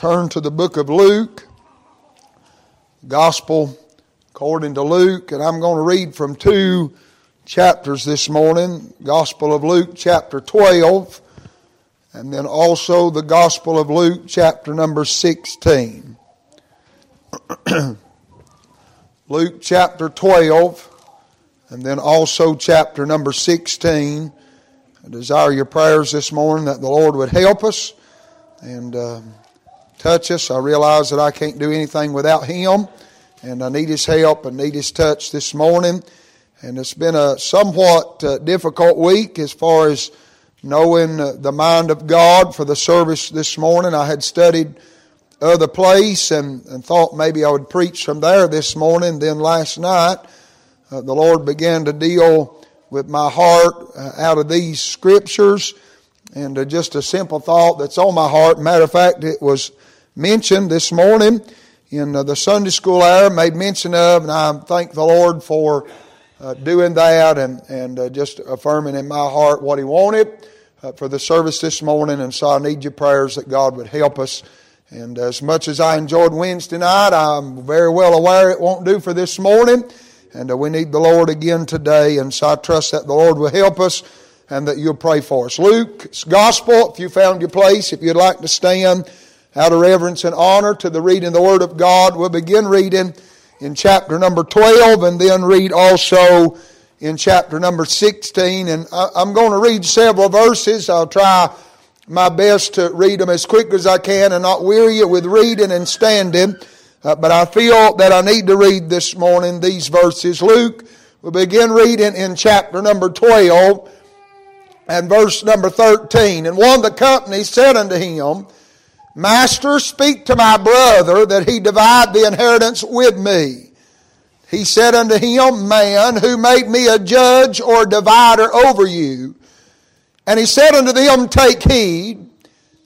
turn to the book of Luke, Gospel according to Luke, and I'm going to read from two chapters this morning Gospel of Luke, chapter 12, and then also the Gospel of Luke, chapter number 16. Luke chapter 12, and then also chapter number 16. I desire your prayers this morning that the Lord would help us and uh, touch us. I realize that I can't do anything without Him, and I need His help and need His touch this morning. And it's been a somewhat uh, difficult week as far as knowing uh, the mind of God for the service this morning. I had studied other place and, and thought maybe I would preach from there this morning. Then last night, uh, the Lord began to deal with my heart uh, out of these scriptures and uh, just a simple thought that's on my heart. Matter of fact, it was mentioned this morning in uh, the Sunday school hour, made mention of, and I thank the Lord for uh, doing that and, and uh, just affirming in my heart what He wanted uh, for the service this morning. And so I need your prayers that God would help us. And as much as I enjoyed Wednesday night, I'm very well aware it won't do for this morning. And uh, we need the Lord again today. And so I trust that the Lord will help us and that you'll pray for us. Luke's Gospel, if you found your place, if you'd like to stand out of reverence and honor to the reading of the Word of God, we'll begin reading in chapter number 12 and then read also in chapter number 16. And I'm going to read several verses. I'll try my best to read them as quick as I can and not weary you with reading and standing. Uh, but I feel that I need to read this morning these verses. Luke, we'll begin reading in chapter number 12 and verse number 13. And one of the company said unto him, Master, speak to my brother that he divide the inheritance with me. He said unto him, Man, who made me a judge or divider over you? And he said unto them, Take heed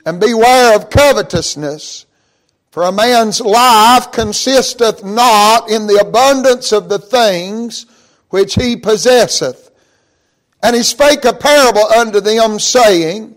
and beware of covetousness, for a man's life consisteth not in the abundance of the things which he possesseth. And he spake a parable unto them, saying,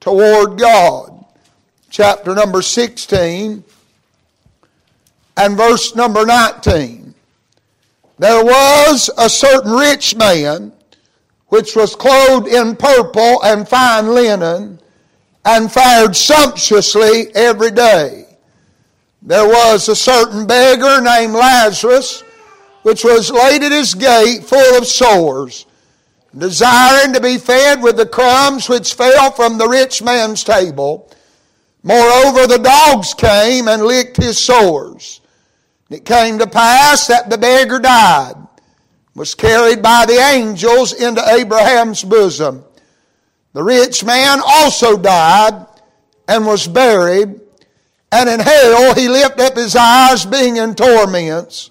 toward God. Chapter number 16 and verse number 19. There was a certain rich man which was clothed in purple and fine linen and fared sumptuously every day. There was a certain beggar named Lazarus which was laid at his gate full of sores desiring to be fed with the crumbs which fell from the rich man's table. Moreover, the dogs came and licked his sores. It came to pass that the beggar died, was carried by the angels into Abraham's bosom. The rich man also died and was buried, and in hell he lifted up his eyes, being in torments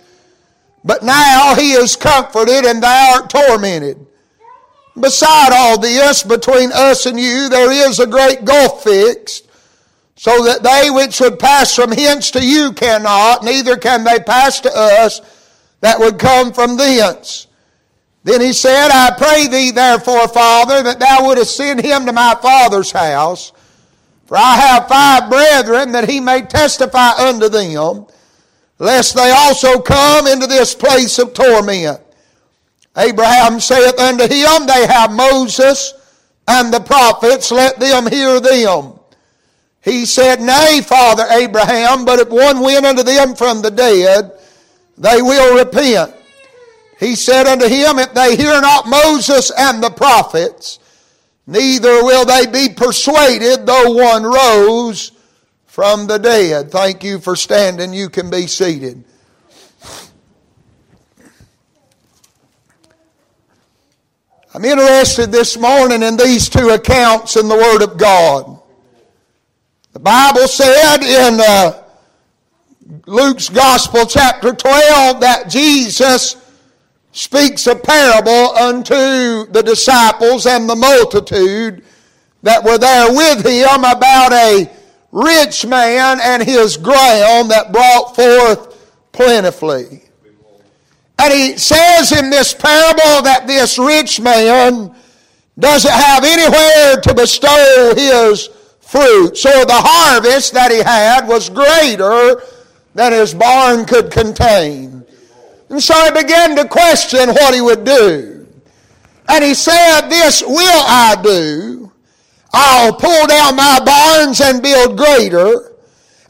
But now he is comforted and thou art tormented. Beside all this, between us and you, there is a great gulf fixed, so that they which would pass from hence to you cannot, neither can they pass to us that would come from thence. Then he said, I pray thee therefore, Father, that thou wouldest send him to my father's house, for I have five brethren, that he may testify unto them, lest they also come into this place of torment. Abraham saith unto him, They have Moses and the prophets, let them hear them. He said, Nay, Father Abraham, but if one went unto them from the dead, they will repent. He said unto him, If they hear not Moses and the prophets, neither will they be persuaded, though one rose from the dead. Thank you for standing. You can be seated. I'm interested this morning in these two accounts in the Word of God. The Bible said in uh, Luke's Gospel, chapter 12, that Jesus speaks a parable unto the disciples and the multitude that were there with him about a rich man and his ground that brought forth plentifully. And he says in this parable that this rich man doesn't have anywhere to bestow his fruit. So the harvest that he had was greater than his barn could contain. And so he began to question what he would do. And he said, This will I do. I'll pull down my barns and build greater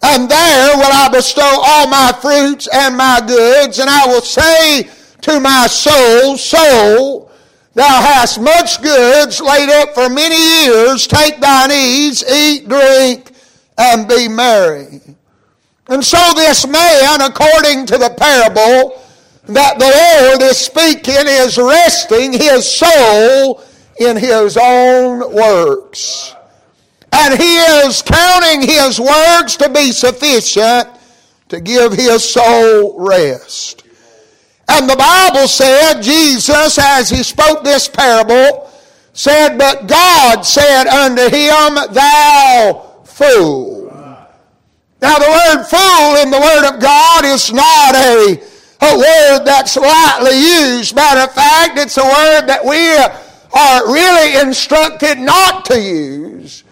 and there will I bestow all my fruits and my goods, and I will say to my soul, Soul, thou hast much goods laid up for many years. Take thine ease, eat, drink, and be merry. And so this man, according to the parable that the Lord is speaking, is resting his soul in his own works and he is counting his works to be sufficient to give his soul rest. And the Bible said, Jesus, as he spoke this parable, said, But God said unto him, Thou fool. Now, the word fool in the Word of God is not a, a word that's lightly used. Matter of fact, it's a word that we are really instructed not to use.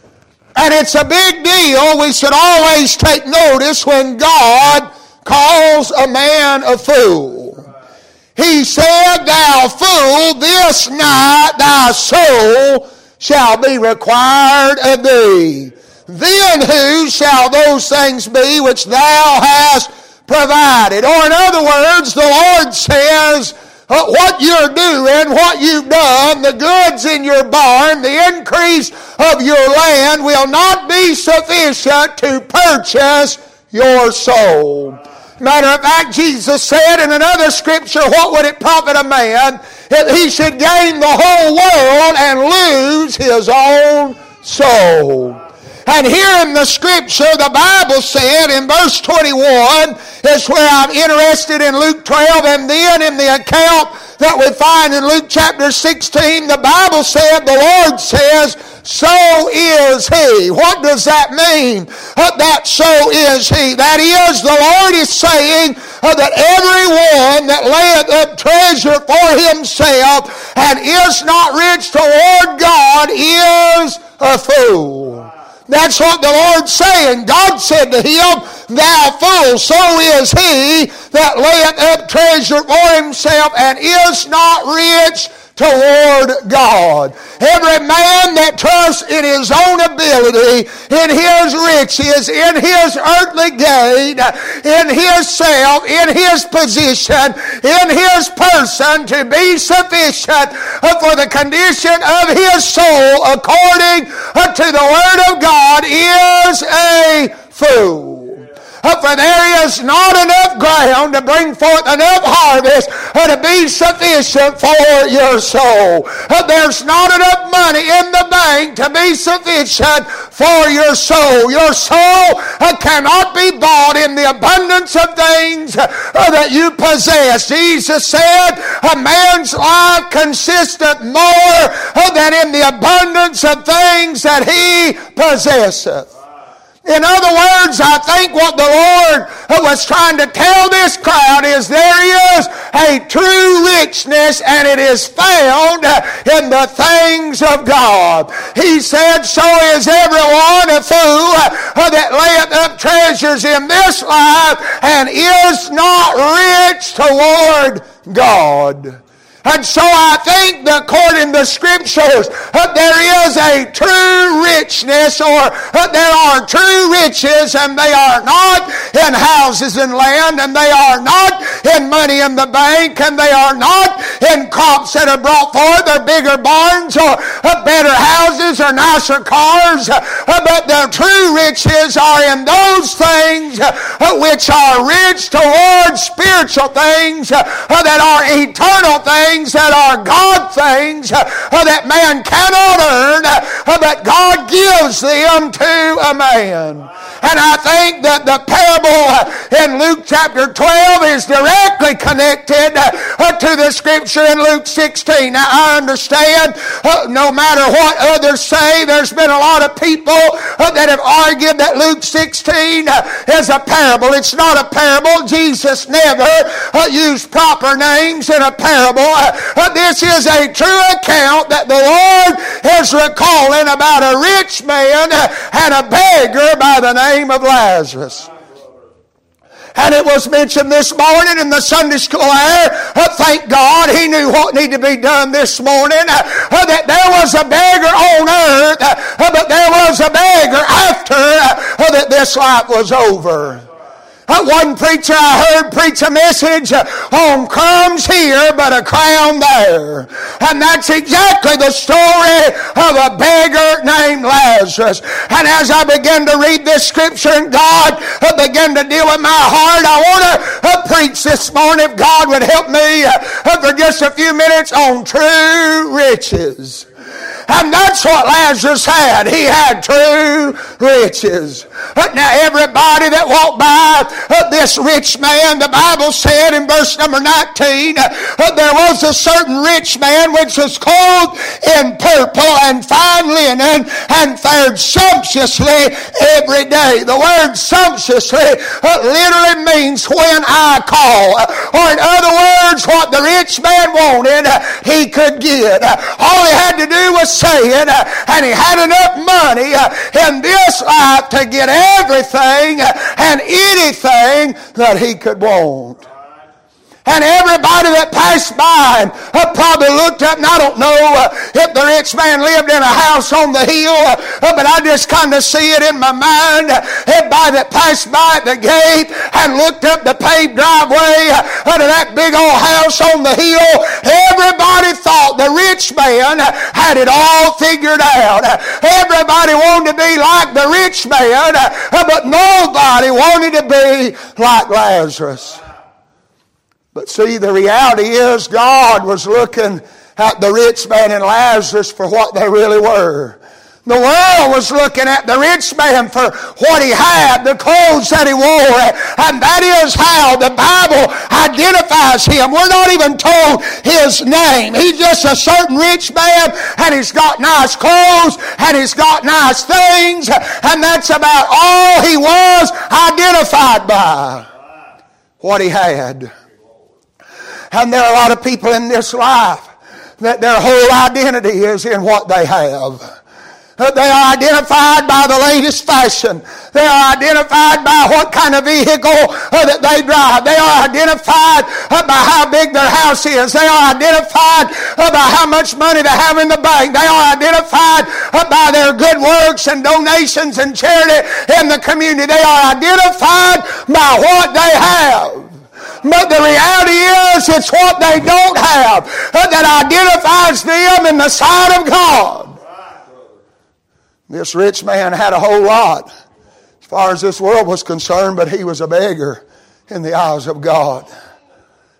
And it's a big deal. We should always take notice when God calls a man a fool. He said, Thou fool, this night thy soul shall be required of thee. Then who shall those things be which thou hast provided? Or in other words, the Lord says, what you're doing, what you've done, the goods in your barn, the increase of your land will not be sufficient to purchase your soul. Matter of fact, Jesus said in another scripture, what would it profit a man if he should gain the whole world and lose his own soul? And here in the scripture, the Bible said in verse 21, is where I'm interested in Luke 12, and then in the account that we find in Luke chapter 16, the Bible said, the Lord says, so is he. What does that mean? Uh, that so is he. That is, the Lord is saying uh, that everyone that layeth up treasure for himself and is not rich toward God is a fool. That's what the Lord's saying. God said to him, Thou fool, so is he that layeth up treasure for himself and is not rich toward God. Every man that trusts in his own ability, in his riches, in his earthly gain, in his self, in his position, in his person to be sufficient for the condition of his soul according to the Word of God is a fool for there is not enough ground to bring forth enough harvest to be sufficient for your soul. There's not enough money in the bank to be sufficient for your soul. Your soul uh, cannot be bought in the abundance of things uh, that you possess. Jesus said, a man's life consisteth more uh, than in the abundance of things that he possesseth. In other words, I think what the Lord was trying to tell this crowd is there is a true richness and it is found in the things of God. He said, so is everyone a fool that layeth up treasures in this life and is not rich toward God. And so I think that according to the scriptures, uh, there is a true richness or uh, there are true riches and they are not in houses and land and they are not in money in the bank and they are not in crops that are brought forth or bigger barns or better houses or nicer cars. But the true riches are in those things which are rich towards spiritual things that are eternal things things that are God things uh, that man cannot earn, uh, but God gives them to a man. And I think that the parable in Luke chapter 12 is directly connected uh, to the scripture in Luke 16. Now, I understand uh, no matter what others say, there's been a lot of people uh, that have argued that Luke 16 is a parable. It's not a parable. Jesus never used proper names in a parable. This is a true account that the Lord is recalling about a rich man and a beggar by the name of Lazarus. And it was mentioned this morning in the Sunday school hour. Uh, thank God he knew what needed to be done this morning. Uh, uh that there was a beggar on earth, uh, but there was a beggar after uh, that this life was over. One preacher I heard preach a message on crumbs here, but a crown there. And that's exactly the story of a beggar named Lazarus. And as I began to read this scripture and God began to deal with my heart, I want to uh, preach this morning, if God would help me uh, for just a few minutes on true riches. And that's what Lazarus had. He had true riches. Now, everybody that walked by uh, this rich man, the Bible said in verse number 19, uh, there was a certain rich man which was clothed in purple and fine linen and fared sumptuously every day. The word sumptuously uh, literally means when I call. Or in other words, what the rich man wanted, he could get. All he had to do was say it, uh, and he had enough money uh, in this life to get everything uh, and anything that he could want. And everybody that passed by uh, probably looked up, and I don't know uh, if the rich man lived in a house on the hill, uh, but I just kind of see it in my mind. Everybody that passed by at the gate and looked up the paved driveway uh, that big old house on the hill, everybody thought the rich man had it all figured out. Everybody wanted to be like the rich man, uh, but nobody wanted to be like Lazarus. But see, the reality is God was looking at the rich man and Lazarus for what they really were. The world was looking at the rich man for what he had, the clothes that he wore, and that is how the Bible identifies him. We're not even told his name. He's just a certain rich man, and he's got nice clothes, and he's got nice things, and that's about all he was identified by. What he had. And there are a lot of people in this life that their whole identity is in what they have. They are identified by the latest fashion. They are identified by what kind of vehicle uh, that they drive. They are identified uh, by how big their house is. They are identified uh, by how much money they have in the bank. They are identified by their good works and donations and charity in the community. They are identified by what they have. But the reality it's what they don't have uh, that identifies them in the sight of God. This rich man had a whole lot as far as this world was concerned, but he was a beggar in the eyes of God.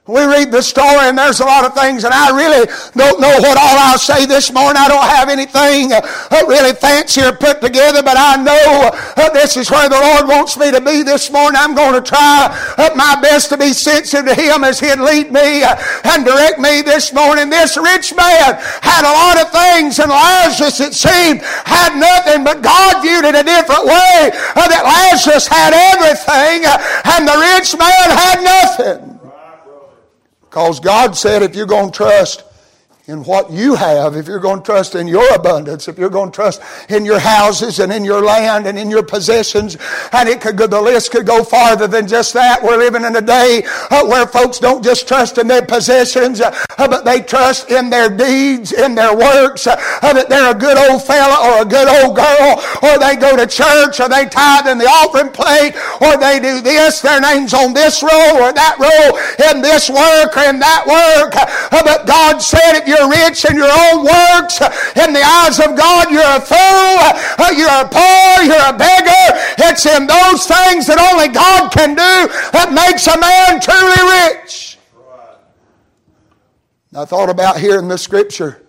We read the story and there's a lot of things and I really don't know what all I'll say this morning. I don't have anything uh, really fancy or put together, but I know uh, this is where the Lord wants me to be this morning. I'm going to try uh, my best to be sensitive to Him as He'd lead me and direct me this morning. This rich man had a lot of things and Lazarus, it seemed, had nothing, but God viewed it a different way. That Lazarus had everything and the rich man had nothing. Because God said if you're going to trust in what you have, if you're going to trust in your abundance, if you're going to trust in your houses and in your land and in your possessions, and it could go, the list could go farther than just that. We're living in a day uh, where folks don't just trust in their possessions, uh, but they trust in their deeds, in their works, uh, that they're a good old fella or a good old girl, or they go to church, or they tithe in the offering plate, or they do this, their name's on this roll or that roll, in this work or in that work. Uh, but God said if you're you're rich in your own works. In the eyes of God, you're a fool. Uh, you're a poor. You're a beggar. It's in those things that only God can do that makes a man truly rich. I thought about here in the scripture.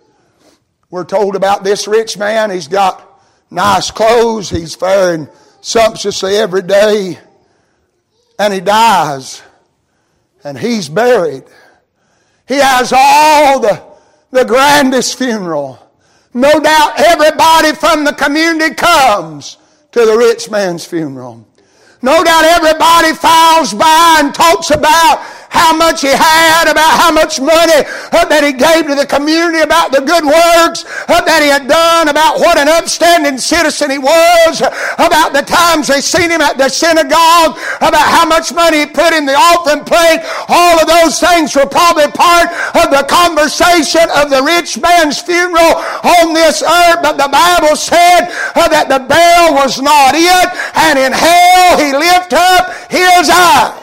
We're told about this rich man. He's got nice clothes. He's faring sumptuously every day. And he dies. And he's buried. He has all the the grandest funeral. No doubt everybody from the community comes to the rich man's funeral. No doubt everybody files by and talks about how much he had, about how much money uh, that he gave to the community, about the good works uh, that he had done, about what an upstanding citizen he was, uh, about the times they seen him at the synagogue, about how much money he put in the offering plate. All of those things were probably part of the conversation of the rich man's funeral on this earth. But the Bible said that the bell was not it, and in hell he lifted up his eyes.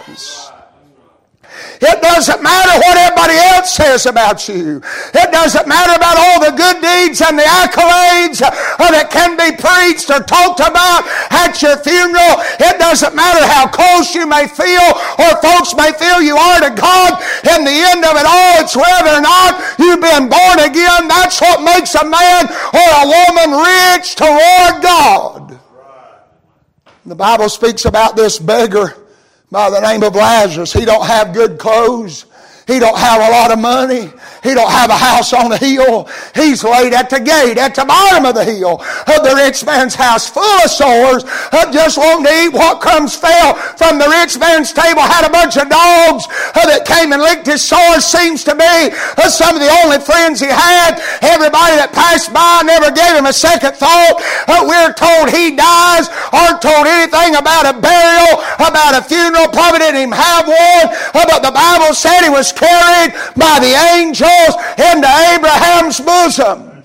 It doesn't matter what everybody else says about you. It doesn't matter about all the good deeds and the accolades that can be preached or talked about at your funeral. It doesn't matter how close you may feel or folks may feel you are to God. In the end of it all, it's whether or not you've been born again. That's what makes a man or a woman rich toward God. The Bible speaks about this beggar by the name of Lazarus. He don't have good clothes. He don't have a lot of money. He don't have a house on a hill. He's laid at the gate, at the bottom of the hill of the rich man's house, full of sores, uh, just wanting to eat what crumbs fell from the rich man's table. Had a bunch of dogs uh, that came and licked his sores. Seems to be some of the only friends he had. Everybody that passed by never gave him a second thought. We're told he dies. Aren't told anything about a burial, about a funeral. Probably didn't even have one. But the Bible said he was carried by the angels into Abraham's bosom.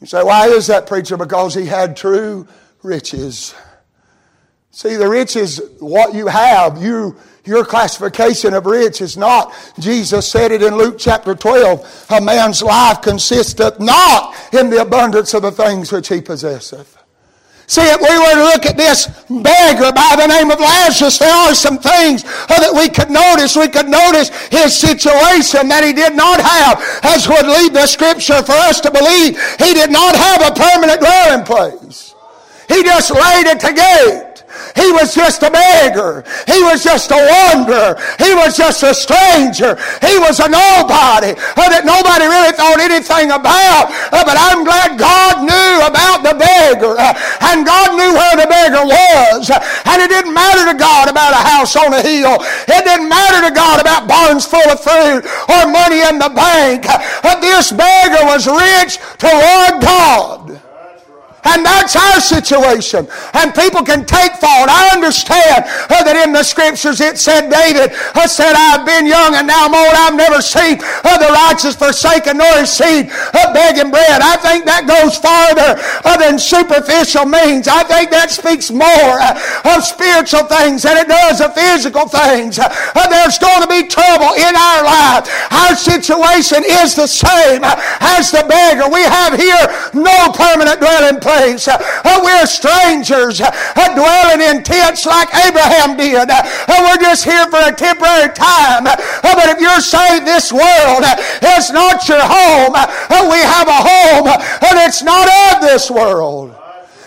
You say, why is that, preacher? Because he had true riches. See, the riches, what you have, you, your classification of rich is not, Jesus said it in Luke chapter 12, a man's life consisteth not in the abundance of the things which he possesseth. See, if we were to look at this beggar by the name of Lazarus, there are some things uh, that we could notice. We could notice his situation that he did not have, as would lead the scripture for us to believe he did not have a permanent dwelling place. He just laid at the gate. He was just a beggar. He was just a wanderer. He was just a stranger. He was a nobody that nobody really thought anything about. But I'm glad God knew about the beggar. And God knew where the beggar was. And it didn't matter to God about a house on a hill. It didn't matter to God about barns full of food or money in the bank. This beggar was rich toward God. And that's our situation. And people can take fault. I understand uh, that in the scriptures it said David uh, said, I've been young and now I'm old. I've never seen uh, the righteous forsaken nor his seed uh, begging bread. I think that goes farther uh, than superficial means. I think that speaks more of spiritual things than it does of physical things. There's going to be trouble in our life. Our situation is the same as the beggar. We have here no permanent dwelling place place. Uh, we're strangers uh, dwelling in tents like Abraham did. Uh, we're just here for a temporary time. But if you're saved, this world is not your home. We have a home that's not of this world.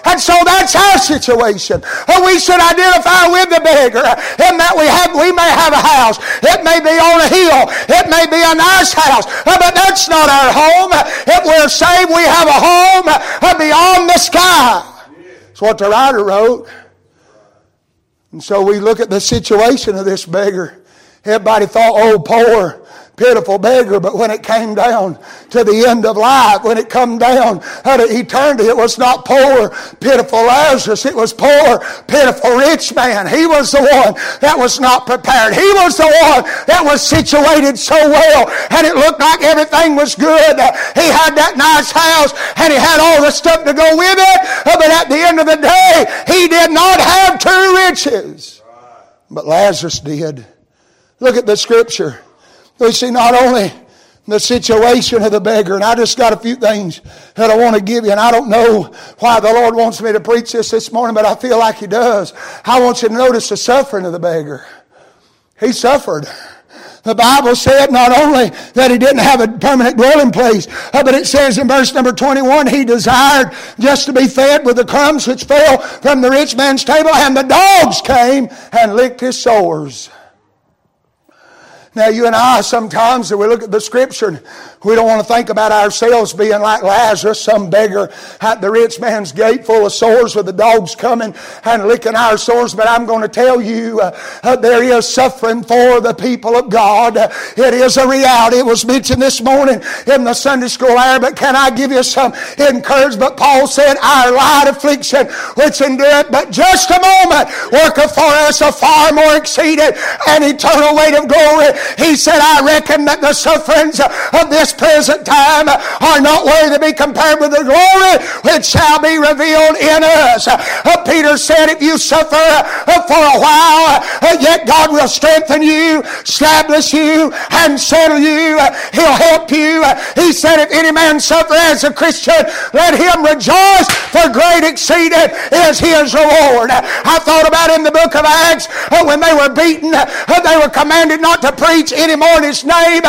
And so that's our situation. We should identify with the beggar in that we have we may have a house. It may be on a hill. It may be a nice house. Uh, but that's not our home. If we're saved, we have a home uh, beyond the sky. That's what the writer wrote. And so we look at the situation of this beggar. Everybody thought, oh, poor pitiful beggar, but when it came down to the end of life, when it come down to eternity, it was not poor, pitiful Lazarus. It was poor, pitiful rich man. He was the one that was not prepared. He was the one that was situated so well, and it looked like everything was good. He had that nice house, and he had all the stuff to go with it, but at the end of the day, he did not have true riches. But Lazarus did. Look at the scripture. We see not only the situation of the beggar, and I just got a few things that I want to give you, and I don't know why the Lord wants me to preach this this morning, but I feel like He does. I want you to notice the suffering of the beggar. He suffered. The Bible said not only that he didn't have a permanent dwelling place, uh, but it says in verse number 21, he desired just to be fed with the crumbs which fell from the rich man's table, and the dogs came and licked his sores. Now, you and I sometimes, we look at the scripture, we don't want to think about ourselves being like Lazarus, some beggar at the rich man's gate full of sores with the dogs coming and licking our sores. But I'm going to tell you, uh, uh, there is suffering for the people of God. It is a reality. It was mentioned this morning in the Sunday school hour, but can I give you some encouragement? Paul said, Our light affliction, which endureth but just a moment, worketh for us a far more exceeded and eternal weight of glory. He said, I reckon that the sufferings of this this present time are not worthy to be compared with the glory which shall be revealed in us. Uh, Peter said, if you suffer uh, for a while, uh, yet God will strengthen you, establish you, and settle you. Uh, He'll help you. Uh, he said, if any man suffer as a Christian, let him rejoice, for great exceeded is his reward. Uh, I thought about in the book of Acts when they were beaten, they were commanded not to preach anymore in his name,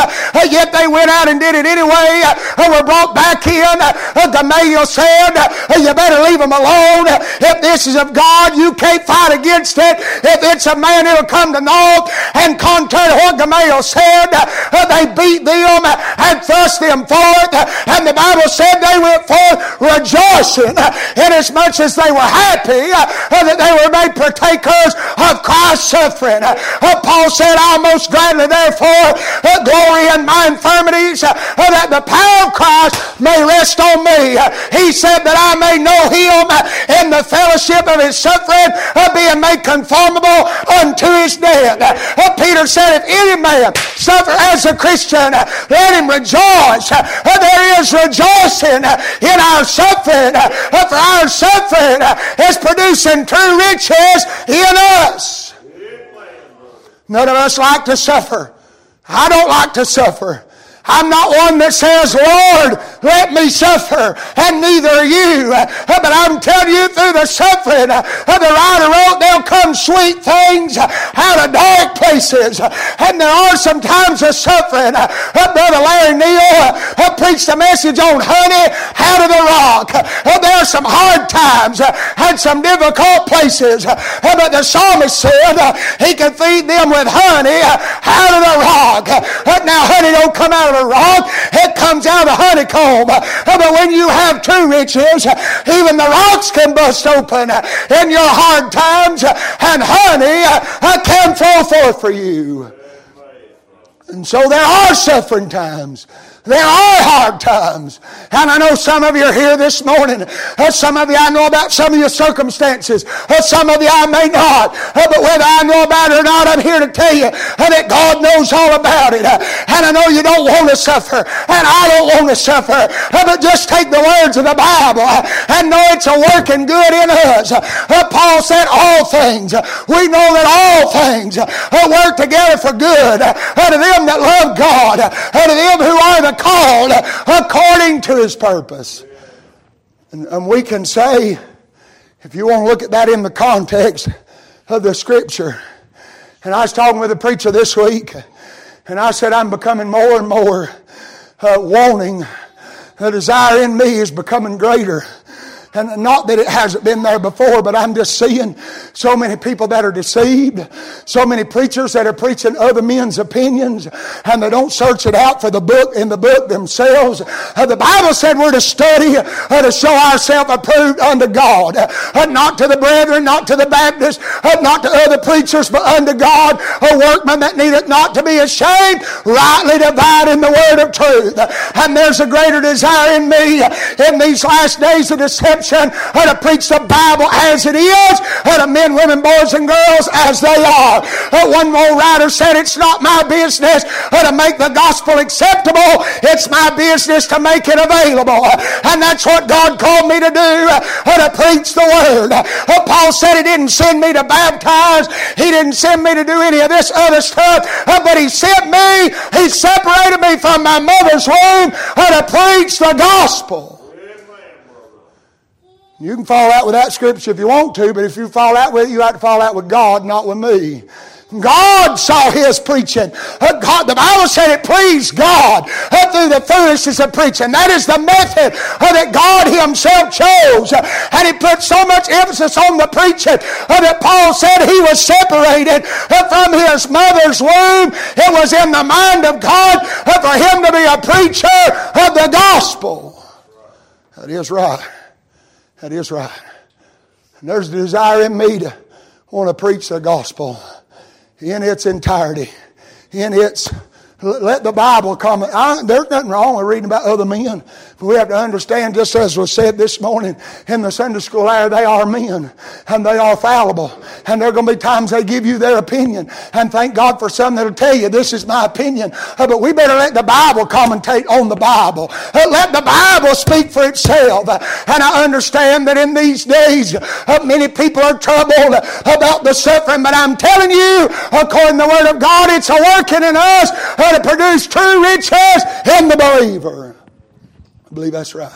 yet they went out and did did it anyway, uh, were brought back in. Uh, Gamaliel said, uh, You better leave them alone. If this is of God, you can't fight against it. If it's a man, it'll come to naught. And contrary to what Gamaliel said, they beat them and thrust them forth. And the Bible said they went forth rejoicing, inasmuch as they were happy that they were made partakers of Christ's suffering. Paul said, I'll most gladly, therefore, glory in my infirmities Uh, that the power of Christ may rest on me. He said that I may know him in the fellowship of his suffering, uh, being made conformable unto his death. Uh, Peter said, if any man suffer as a Christian, let him rejoice. There is rejoicing in our suffering, for our suffering is producing true riches in us. None of us like to suffer. I don't like to suffer. I'm not one that says, Lord, let me suffer, and neither you. But I'm telling you, through the suffering the writer wrote, there'll come sweet things out of dark places. And there are some times of suffering. Brother Larry Neal uh, preached a message on honey out of the rock. There are some hard times and some difficult places. But the psalmist said he could feed them with honey out of the rock. Now, honey don't come out of a rock, it comes out of a honeycomb. Uh, but when you have true riches, uh, even the rocks can bust open uh, in your hard times, and honey can flow forth for you. And so there are suffering times. There are hard times. And I know some of you are here this morning. Uh, some of you I know about some of your circumstances. Uh, some of you I may not. Uh, but whether I know about it or not, I'm here to tell you uh, that God knows all about it. Uh, and I know you don't want to suffer. And I don't want to suffer. Uh, but just take the words of the Bible and know it's a working good in us. Paul said all things. We know that all things work together for good to them that love God, to them who are the called according to his purpose. And, and we can say, if you want to look at that in the context of the scripture, and I was talking with a preacher this week, and I said, I'm becoming more and more uh, wanting. The desire in me is becoming greater and not that it hasn't been there before, but I'm just seeing so many people that are deceived, so many preachers that are preaching other men's opinions, and they don't search it out for the book in the book themselves. Uh, the Bible said we're to study uh, to show ourselves approved unto God, uh, not to the brethren, not to the Baptists, uh, not to other preachers, but unto God, a workman that needeth not to be ashamed, rightly dividing the word of truth. And there's a greater desire in me in these last days of deception redemption, to preach the Bible as it is, and to men, women, boys, and girls as they are. One more writer said, It's not my business to make the gospel acceptable, it's my business to make it available. And that's what God called me to do, to preach the word. Paul said He didn't send me to baptize, He didn't send me to do any of this other stuff, but He sent me, He separated me from my mother's womb to preach the gospel. You can fall out with that scripture if you want to, but if you fall out with it, you have to fall out with God, not with me. God saw his preaching. God, the Bible said it pleased God through the foolishness of preaching. That is the method that God himself chose. And he put so much emphasis on the preaching that Paul said he was separated from his mother's womb. It was in the mind of God for him to be a preacher of the gospel. That is right. That is right. And there's a desire in me to want to preach the gospel in its entirety, in its let the Bible come. I, there's nothing wrong with reading about other men. We have to understand, just as was said this morning in the Sunday school hour, they are men and they are fallible. And there are going to be times they give you their opinion. And thank God for some that'll tell you, this is my opinion. Uh, but we better let the Bible commentate on the Bible. Uh, let the Bible speak for itself. Uh, and I understand that in these days, many people are troubled about the suffering. But I'm telling you, according to the Word of God, it's a working in us to produce true riches in the believer. I believe that's right.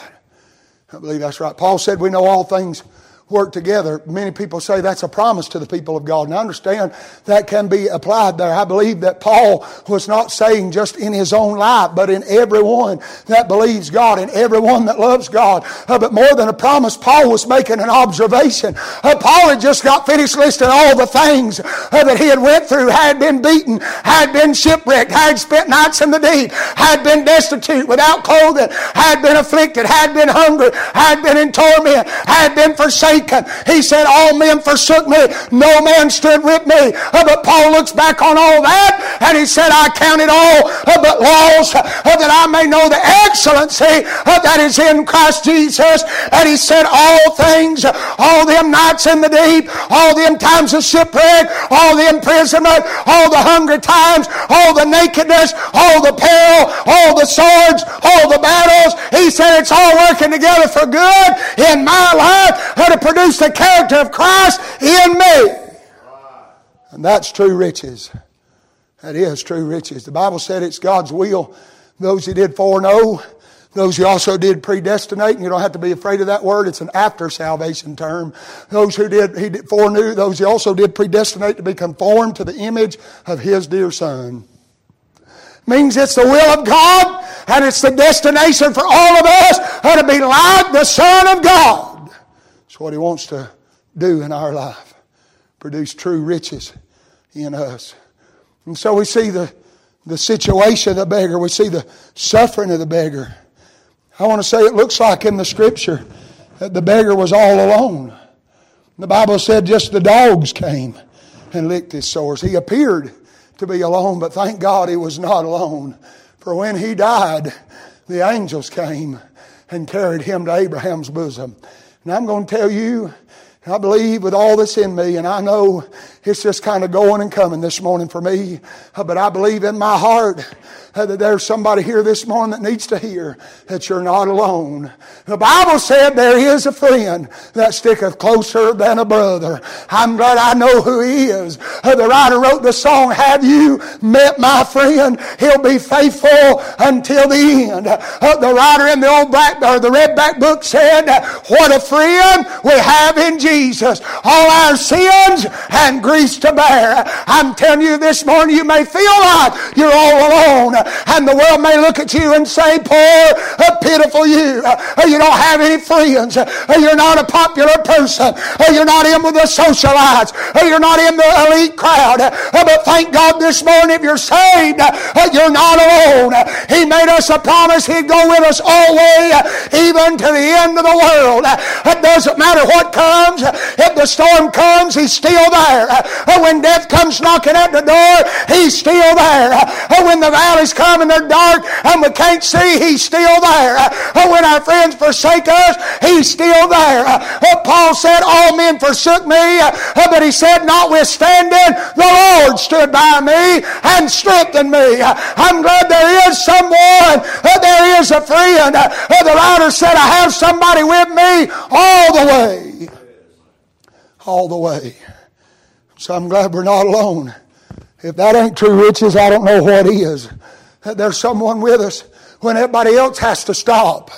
I believe that's right. Paul said we know all things work together. Many people say that's a promise to the people of God. And I understand that can be applied there. I believe that Paul was not saying just in his own life, but in everyone that believes God and everyone that loves God. Uh, but more than a promise, Paul was making an observation. Uh, Paul had just got finished listing all the things uh, that he had went through, had been beaten, had been shipwrecked, had spent nights in the deep, had been destitute, without clothing, had been afflicted, had been hungry, had been in torment, had been forsaken forsaken. He said, All men forsook me, no man stood with me. Uh, but Paul looks back on all that and he said, I count it all uh, but loss uh, that I may know the excellency that is in Christ Jesus. And he said, All things, all them nights in the deep, all them times of shipwreck, all the imprisonment, all the hungry times, all the nakedness, all the peril, all the swords, all the battles. He said, It's all working together for good in my life produce the character of Christ in me. And that's true riches. That is true riches. The Bible said it's God's will. Those He did foreknow, those He also did predestinate, and you don't have to be afraid of that word. It's an after salvation term. Those who did He did foreknew, those He also did predestinate to be conformed to the image of His dear Son. Means it's the will of God, and it's the destination for all of us to be like the Son of God. It's what He wants to do in our life produce true riches in us. And so we see the, the situation of the beggar, we see the suffering of the beggar. I want to say it looks like in the scripture that the beggar was all alone. The Bible said just the dogs came and licked his sores. He appeared to be alone, but thank God he was not alone. For when he died, the angels came and carried him to Abraham's bosom. And I'm going to tell you I believe with all that's in me, and I know it's just kind of going and coming this morning for me, uh, but I believe in my heart uh, that there's somebody here this morning that needs to hear that you're not alone. The Bible said there is a friend that sticketh closer than a brother. I'm glad I know who he is. Uh, the writer wrote the song, Have you met my friend? He'll be faithful until the end. The writer in the old black or the red back book said, What a friend we have in Jesus. All our sins and to bear. I'm telling you this morning, you may feel like you're all alone. And the world may look at you and say, poor, pitiful you. You don't have any friends. You're not a popular person. You're not in with the socialites. You're not in the elite crowd. Uh, but thank God this morning if you're saved, you're not alone. He made us a promise He'd go with us all the way, even to the end of the world. It doesn't matter what comes. If the storm comes, He's still there. When death comes knocking at the door, He's still there. When the valleys come and they're dark and we can't see, He's still there. Uh, when our friends forsake us, He's still there. Uh, Paul said, All men forsook me, but he said, Notwithstanding, the Lord stood by me and strengthened me. I'm glad there is someone, there is a friend. The writer said, I have somebody with me all the way. All the way. So I'm glad we're not alone. If that ain't true riches, I don't know what is there's someone with us when everybody else has to stop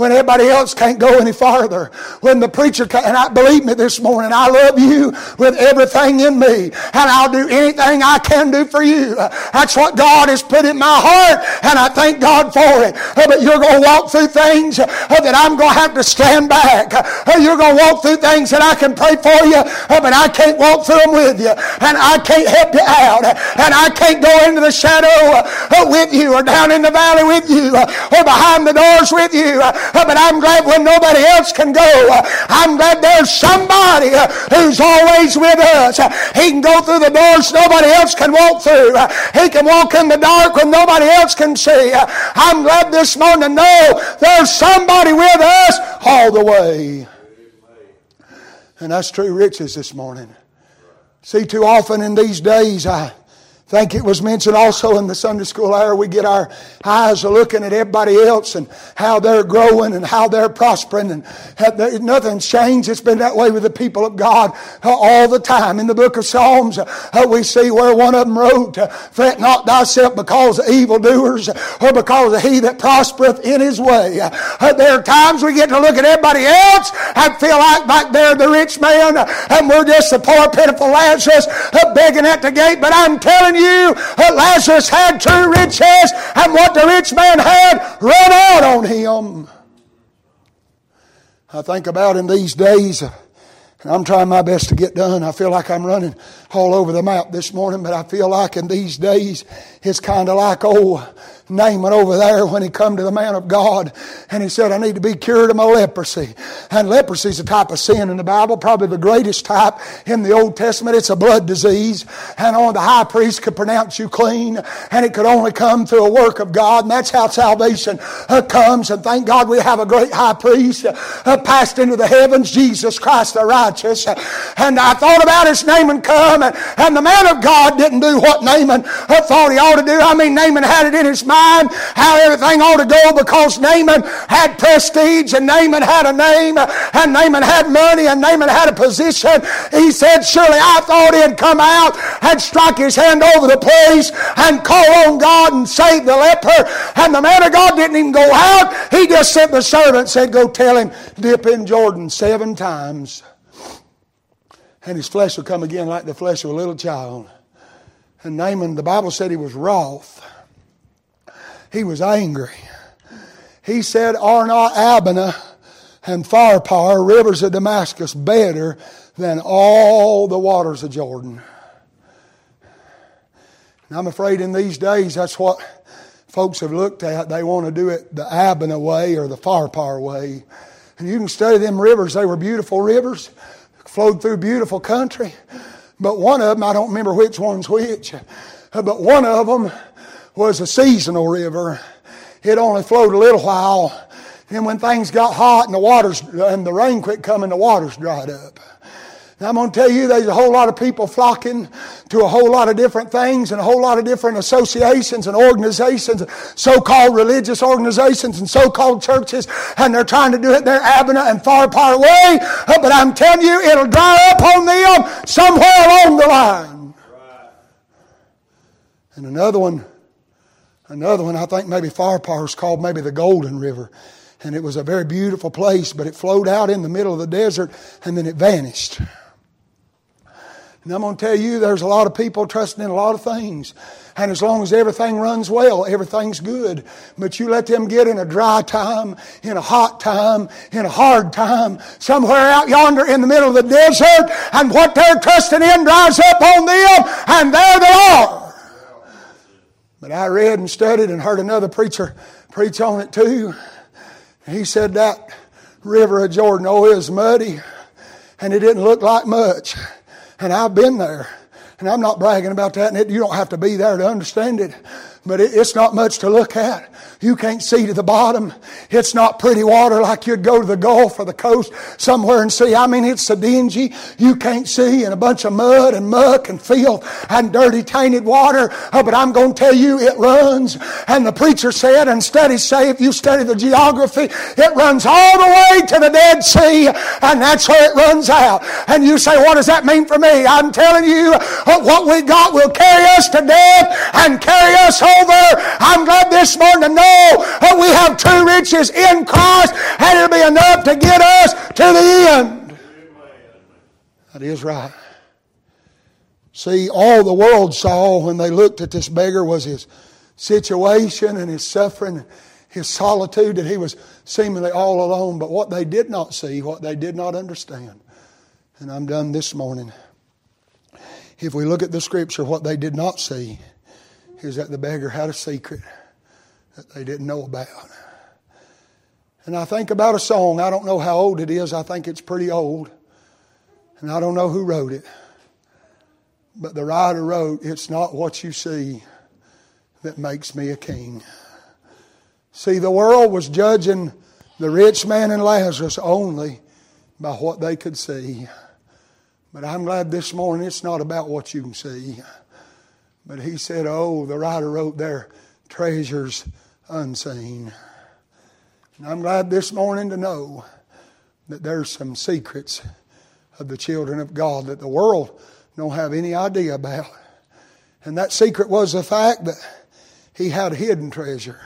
when everybody else can't go any farther. When the preacher, can, and I believe me this morning, I love you with everything in me, and I'll do anything I can do for you. That's what God has put in my heart, and I thank God for it. Uh, but you're going to walk through things uh, that I'm going to have to stand back. Uh, you're going to walk through things that I can pray for you, but I can't walk through them with you, and I can't help you out, and I can't go into the shadow with you, or down in the valley with you, or behind the doors with you. Uh, but I'm glad when nobody else can go, uh, I'm glad there's somebody uh, who's always with us. He can go through the doors nobody else can walk through. He can walk in the dark when nobody else can see. I'm glad this morning to know there's somebody with us all the way. And that's true riches this morning. See, too often in these days, I think it was mentioned also in the Sunday school hour, we get our eyes looking at everybody else and how they're growing and how they're prospering and nothing's changed. It's been that way with the people of God uh, all the time. In the book of Psalms, uh, we see where one of them wrote, uh, Fret not thyself because of evildoers or because of he that prospereth in his way. There are times we get to look at everybody else and feel like, like they're the rich man and we're just the poor pitiful Lazarus begging at the gate. But I'm telling you, you Lazarus had true riches and what the rich man had run out on him. I think about in these days, and I'm trying my best to get done. I feel like I'm running all over the map this morning, but I feel like in these days, it's kind of like, old Naaman over there when he come to the man of God and he said, I need to be cured of my leprosy. And leprosy is a type of sin in the Bible, probably the greatest type in the Old Testament. It's a blood disease. And only the high priest could pronounce you clean. And it could only come through a work of God. And that's how salvation uh, comes. And thank God we have a great high priest uh, passed into the heavens, Jesus Christ the righteous. And I thought about his name and come and, the man of God didn't do what Naaman thought he ought to do. I mean, Naaman had it in his mind how everything ought to go because Naaman had prestige and Naaman had a name and Naaman had money and Naaman had a position. He said, Surely I thought he'd come out and strike his hand over the place and call on God and save the leper. And the man of God didn't even go out. He just sent the servant said, Go tell him, dip in Jordan seven times. And his flesh will come again like the flesh of a little child. And Naaman, the Bible said he was wroth. He was angry. He said, Are not Abana and Pharpar, rivers of Damascus, better than all the waters of Jordan? And I'm afraid in these days that's what folks have looked at. They want to do it the Abana way or the Pharpar way. And you can study them rivers. They were beautiful rivers, flowed through beautiful country. But one of them, I don't remember which one's which, but one of them was a seasonal river. It only flowed a little while. And when things got hot and the waters and the rain quit coming, the waters dried up. I'm going to tell you, there's a whole lot of people flocking to a whole lot of different things and a whole lot of different associations and organizations, so-called religious organizations and so-called churches, and they're trying to do it their Abana and Pharpar way. But I'm telling you, it'll dry up on them somewhere along the line. And another one, another one, I think maybe Pharpar is called maybe the Golden River and it was a very beautiful place, but it flowed out in the middle of the desert and then it vanished. And I'm going to tell you, there's a lot of people trusting in a lot of things. And as long as everything runs well, everything's good. But you let them get in a dry time, in a hot time, in a hard time, somewhere out yonder in the middle of the desert, and what they're trusting in dries up on them, and there they are. But I read and studied and heard another preacher preach on it too. He said that river of Jordan, oh, was muddy, and it didn't look like much. And I've been there. And I'm not bragging about that. And you don't have to be there to understand it. But it's not much to look at. You can't see to the bottom. It's not pretty water like you'd go to the Gulf or the coast somewhere and see. I mean, it's so dingy. You can't see and a bunch of mud and muck and filth and dirty tainted water. Oh, but I'm going to tell you it runs. And the preacher said, and studies say, if you study the geography, it runs all the way to the Dead Sea and that's where it runs out. And you say, what does that mean for me? I'm telling you, what we got will carry us to death and carry us over. I'm glad this morning to know that we have true riches in Christ and it'll be enough to get us to the end. That is right. See, all the world saw when they looked at this beggar was his situation and his suffering, his solitude, that he was seemingly all alone. But what they did not see, what they did not understand, and I'm done this morning. If we look at the scripture, what they did not see is that the beggar had a secret that they didn't know about. And I think about a song. I don't know how old it is. I think it's pretty old. And I don't know who wrote it. But the writer wrote, It's not what you see that makes me a king. See, the world was judging the rich man and Lazarus only by what they could see. But I'm glad this morning it's not about what you can see. But he said, Oh, the writer wrote there, treasures unseen. And I'm glad this morning to know that there's some secrets of the children of God that the world don't have any idea about. And that secret was the fact that he had a hidden treasure.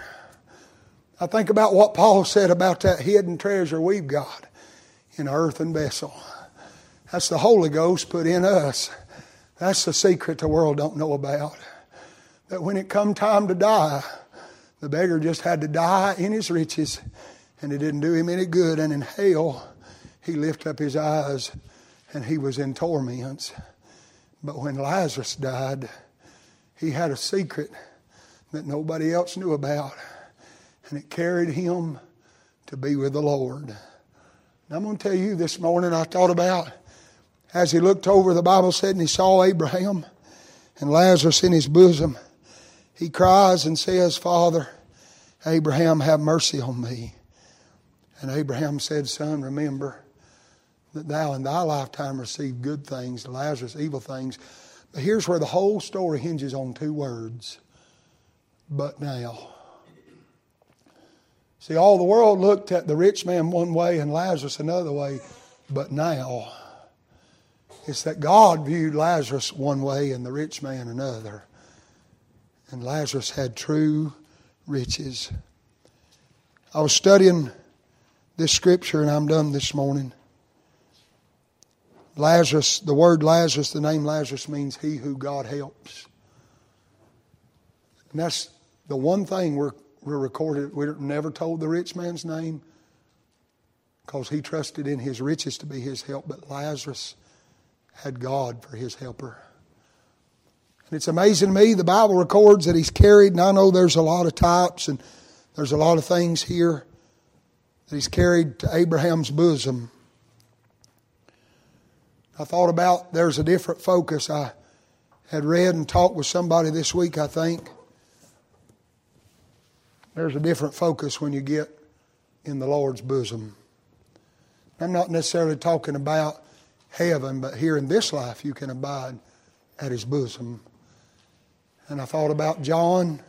I think about what Paul said about that hidden treasure we've got in earthen vessel. That's the Holy Ghost put in us. That's the secret the world don't know about. That when it come time to die, the beggar just had to die in his riches, and it didn't do him any good. And in hell, he lifted up his eyes and he was in torments. But when Lazarus died, he had a secret that nobody else knew about, and it carried him to be with the Lord. I'm going to tell you this morning, I thought about as he looked over, the Bible said, and he saw Abraham and Lazarus in his bosom he cries and says, Father, Abraham, have mercy on me. And Abraham said, Son, remember that thou in thy lifetime received good things, Lazarus evil things. But here's where the whole story hinges on two words but now. See, all the world looked at the rich man one way and Lazarus another way, but now it's that God viewed Lazarus one way and the rich man another and Lazarus had true riches. I was studying this scripture, and I'm done this morning. Lazarus, the word Lazarus, the name Lazarus means he who God helps. And that's the one thing we're, we're recorded. We're never told the rich man's name because he trusted in his riches to be his help, but Lazarus had God for his helper. And it's amazing to me, the Bible records that he's carried, and I know there's a lot of types and there's a lot of things here that he's carried to Abraham's bosom. I thought about there's a different focus. I had read and talked with somebody this week, I think. There's a different focus when you get in the Lord's bosom. I'm not necessarily talking about heaven, but here in this life you can abide at his bosom. And I thought about John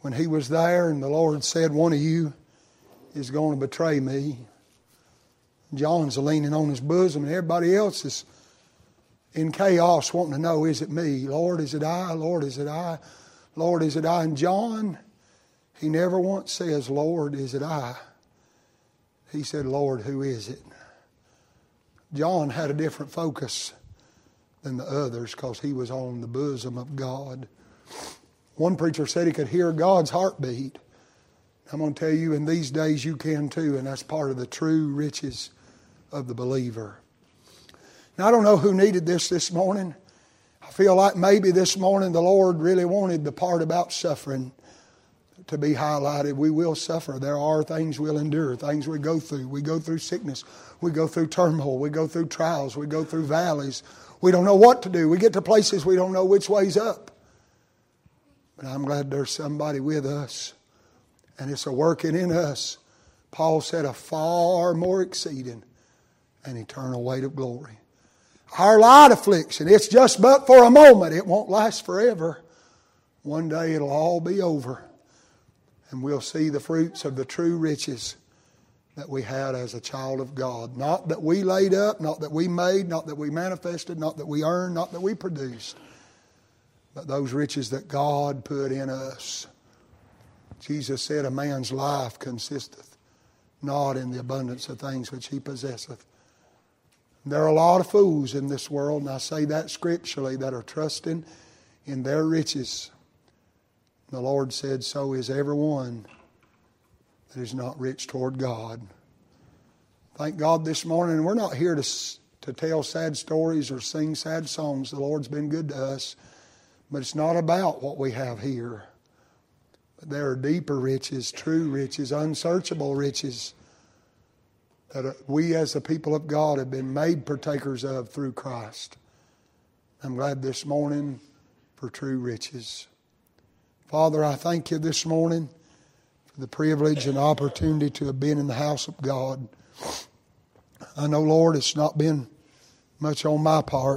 when he was there, and the Lord said, One of you is going to betray me. John's leaning on his bosom, and everybody else is in chaos wanting to know, Is it me? Lord, is it I? Lord, is it I? Lord, is it I? And John, he never once says, Lord, is it I? He said, Lord, who is it? John had a different focus than the others because he was on the bosom of God. One preacher said he could hear God's heartbeat. I'm going to tell you, in these days you can too, and that's part of the true riches of the believer. Now, I don't know who needed this this morning. I feel like maybe this morning the Lord really wanted the part about suffering to be highlighted. We will suffer. There are things we'll endure, things we go through. We go through sickness, we go through turmoil, we go through trials, we go through valleys. We don't know what to do. We get to places we don't know which way's up. But I'm glad there's somebody with us, and it's a working in us. Paul said, a far more exceeding and eternal weight of glory. Our light affliction, it's just but for a moment. It won't last forever. One day it'll all be over and we'll see the fruits of the true riches that we had as a child of God. Not that we laid up, not that we made, not that we manifested, not that we earned, not that we produced, but those riches that God put in us. Jesus said, A man's life consisteth not in the abundance of things which he possesseth. There are a lot of fools in this world, and I say that scripturally, that are trusting in their riches the Lord said, So is everyone that is not rich toward God. Thank God this morning. We're not here to, to tell sad stories or sing sad songs. The Lord's been good to us. But it's not about what we have here. But there are deeper riches, true riches, unsearchable riches that uh, we as the people of God have been made partakers of through Christ. I'm glad this morning for true riches. Father, I thank you this morning for the privilege and opportunity to have been in the house of God. I know, Lord, it's not been much on my part.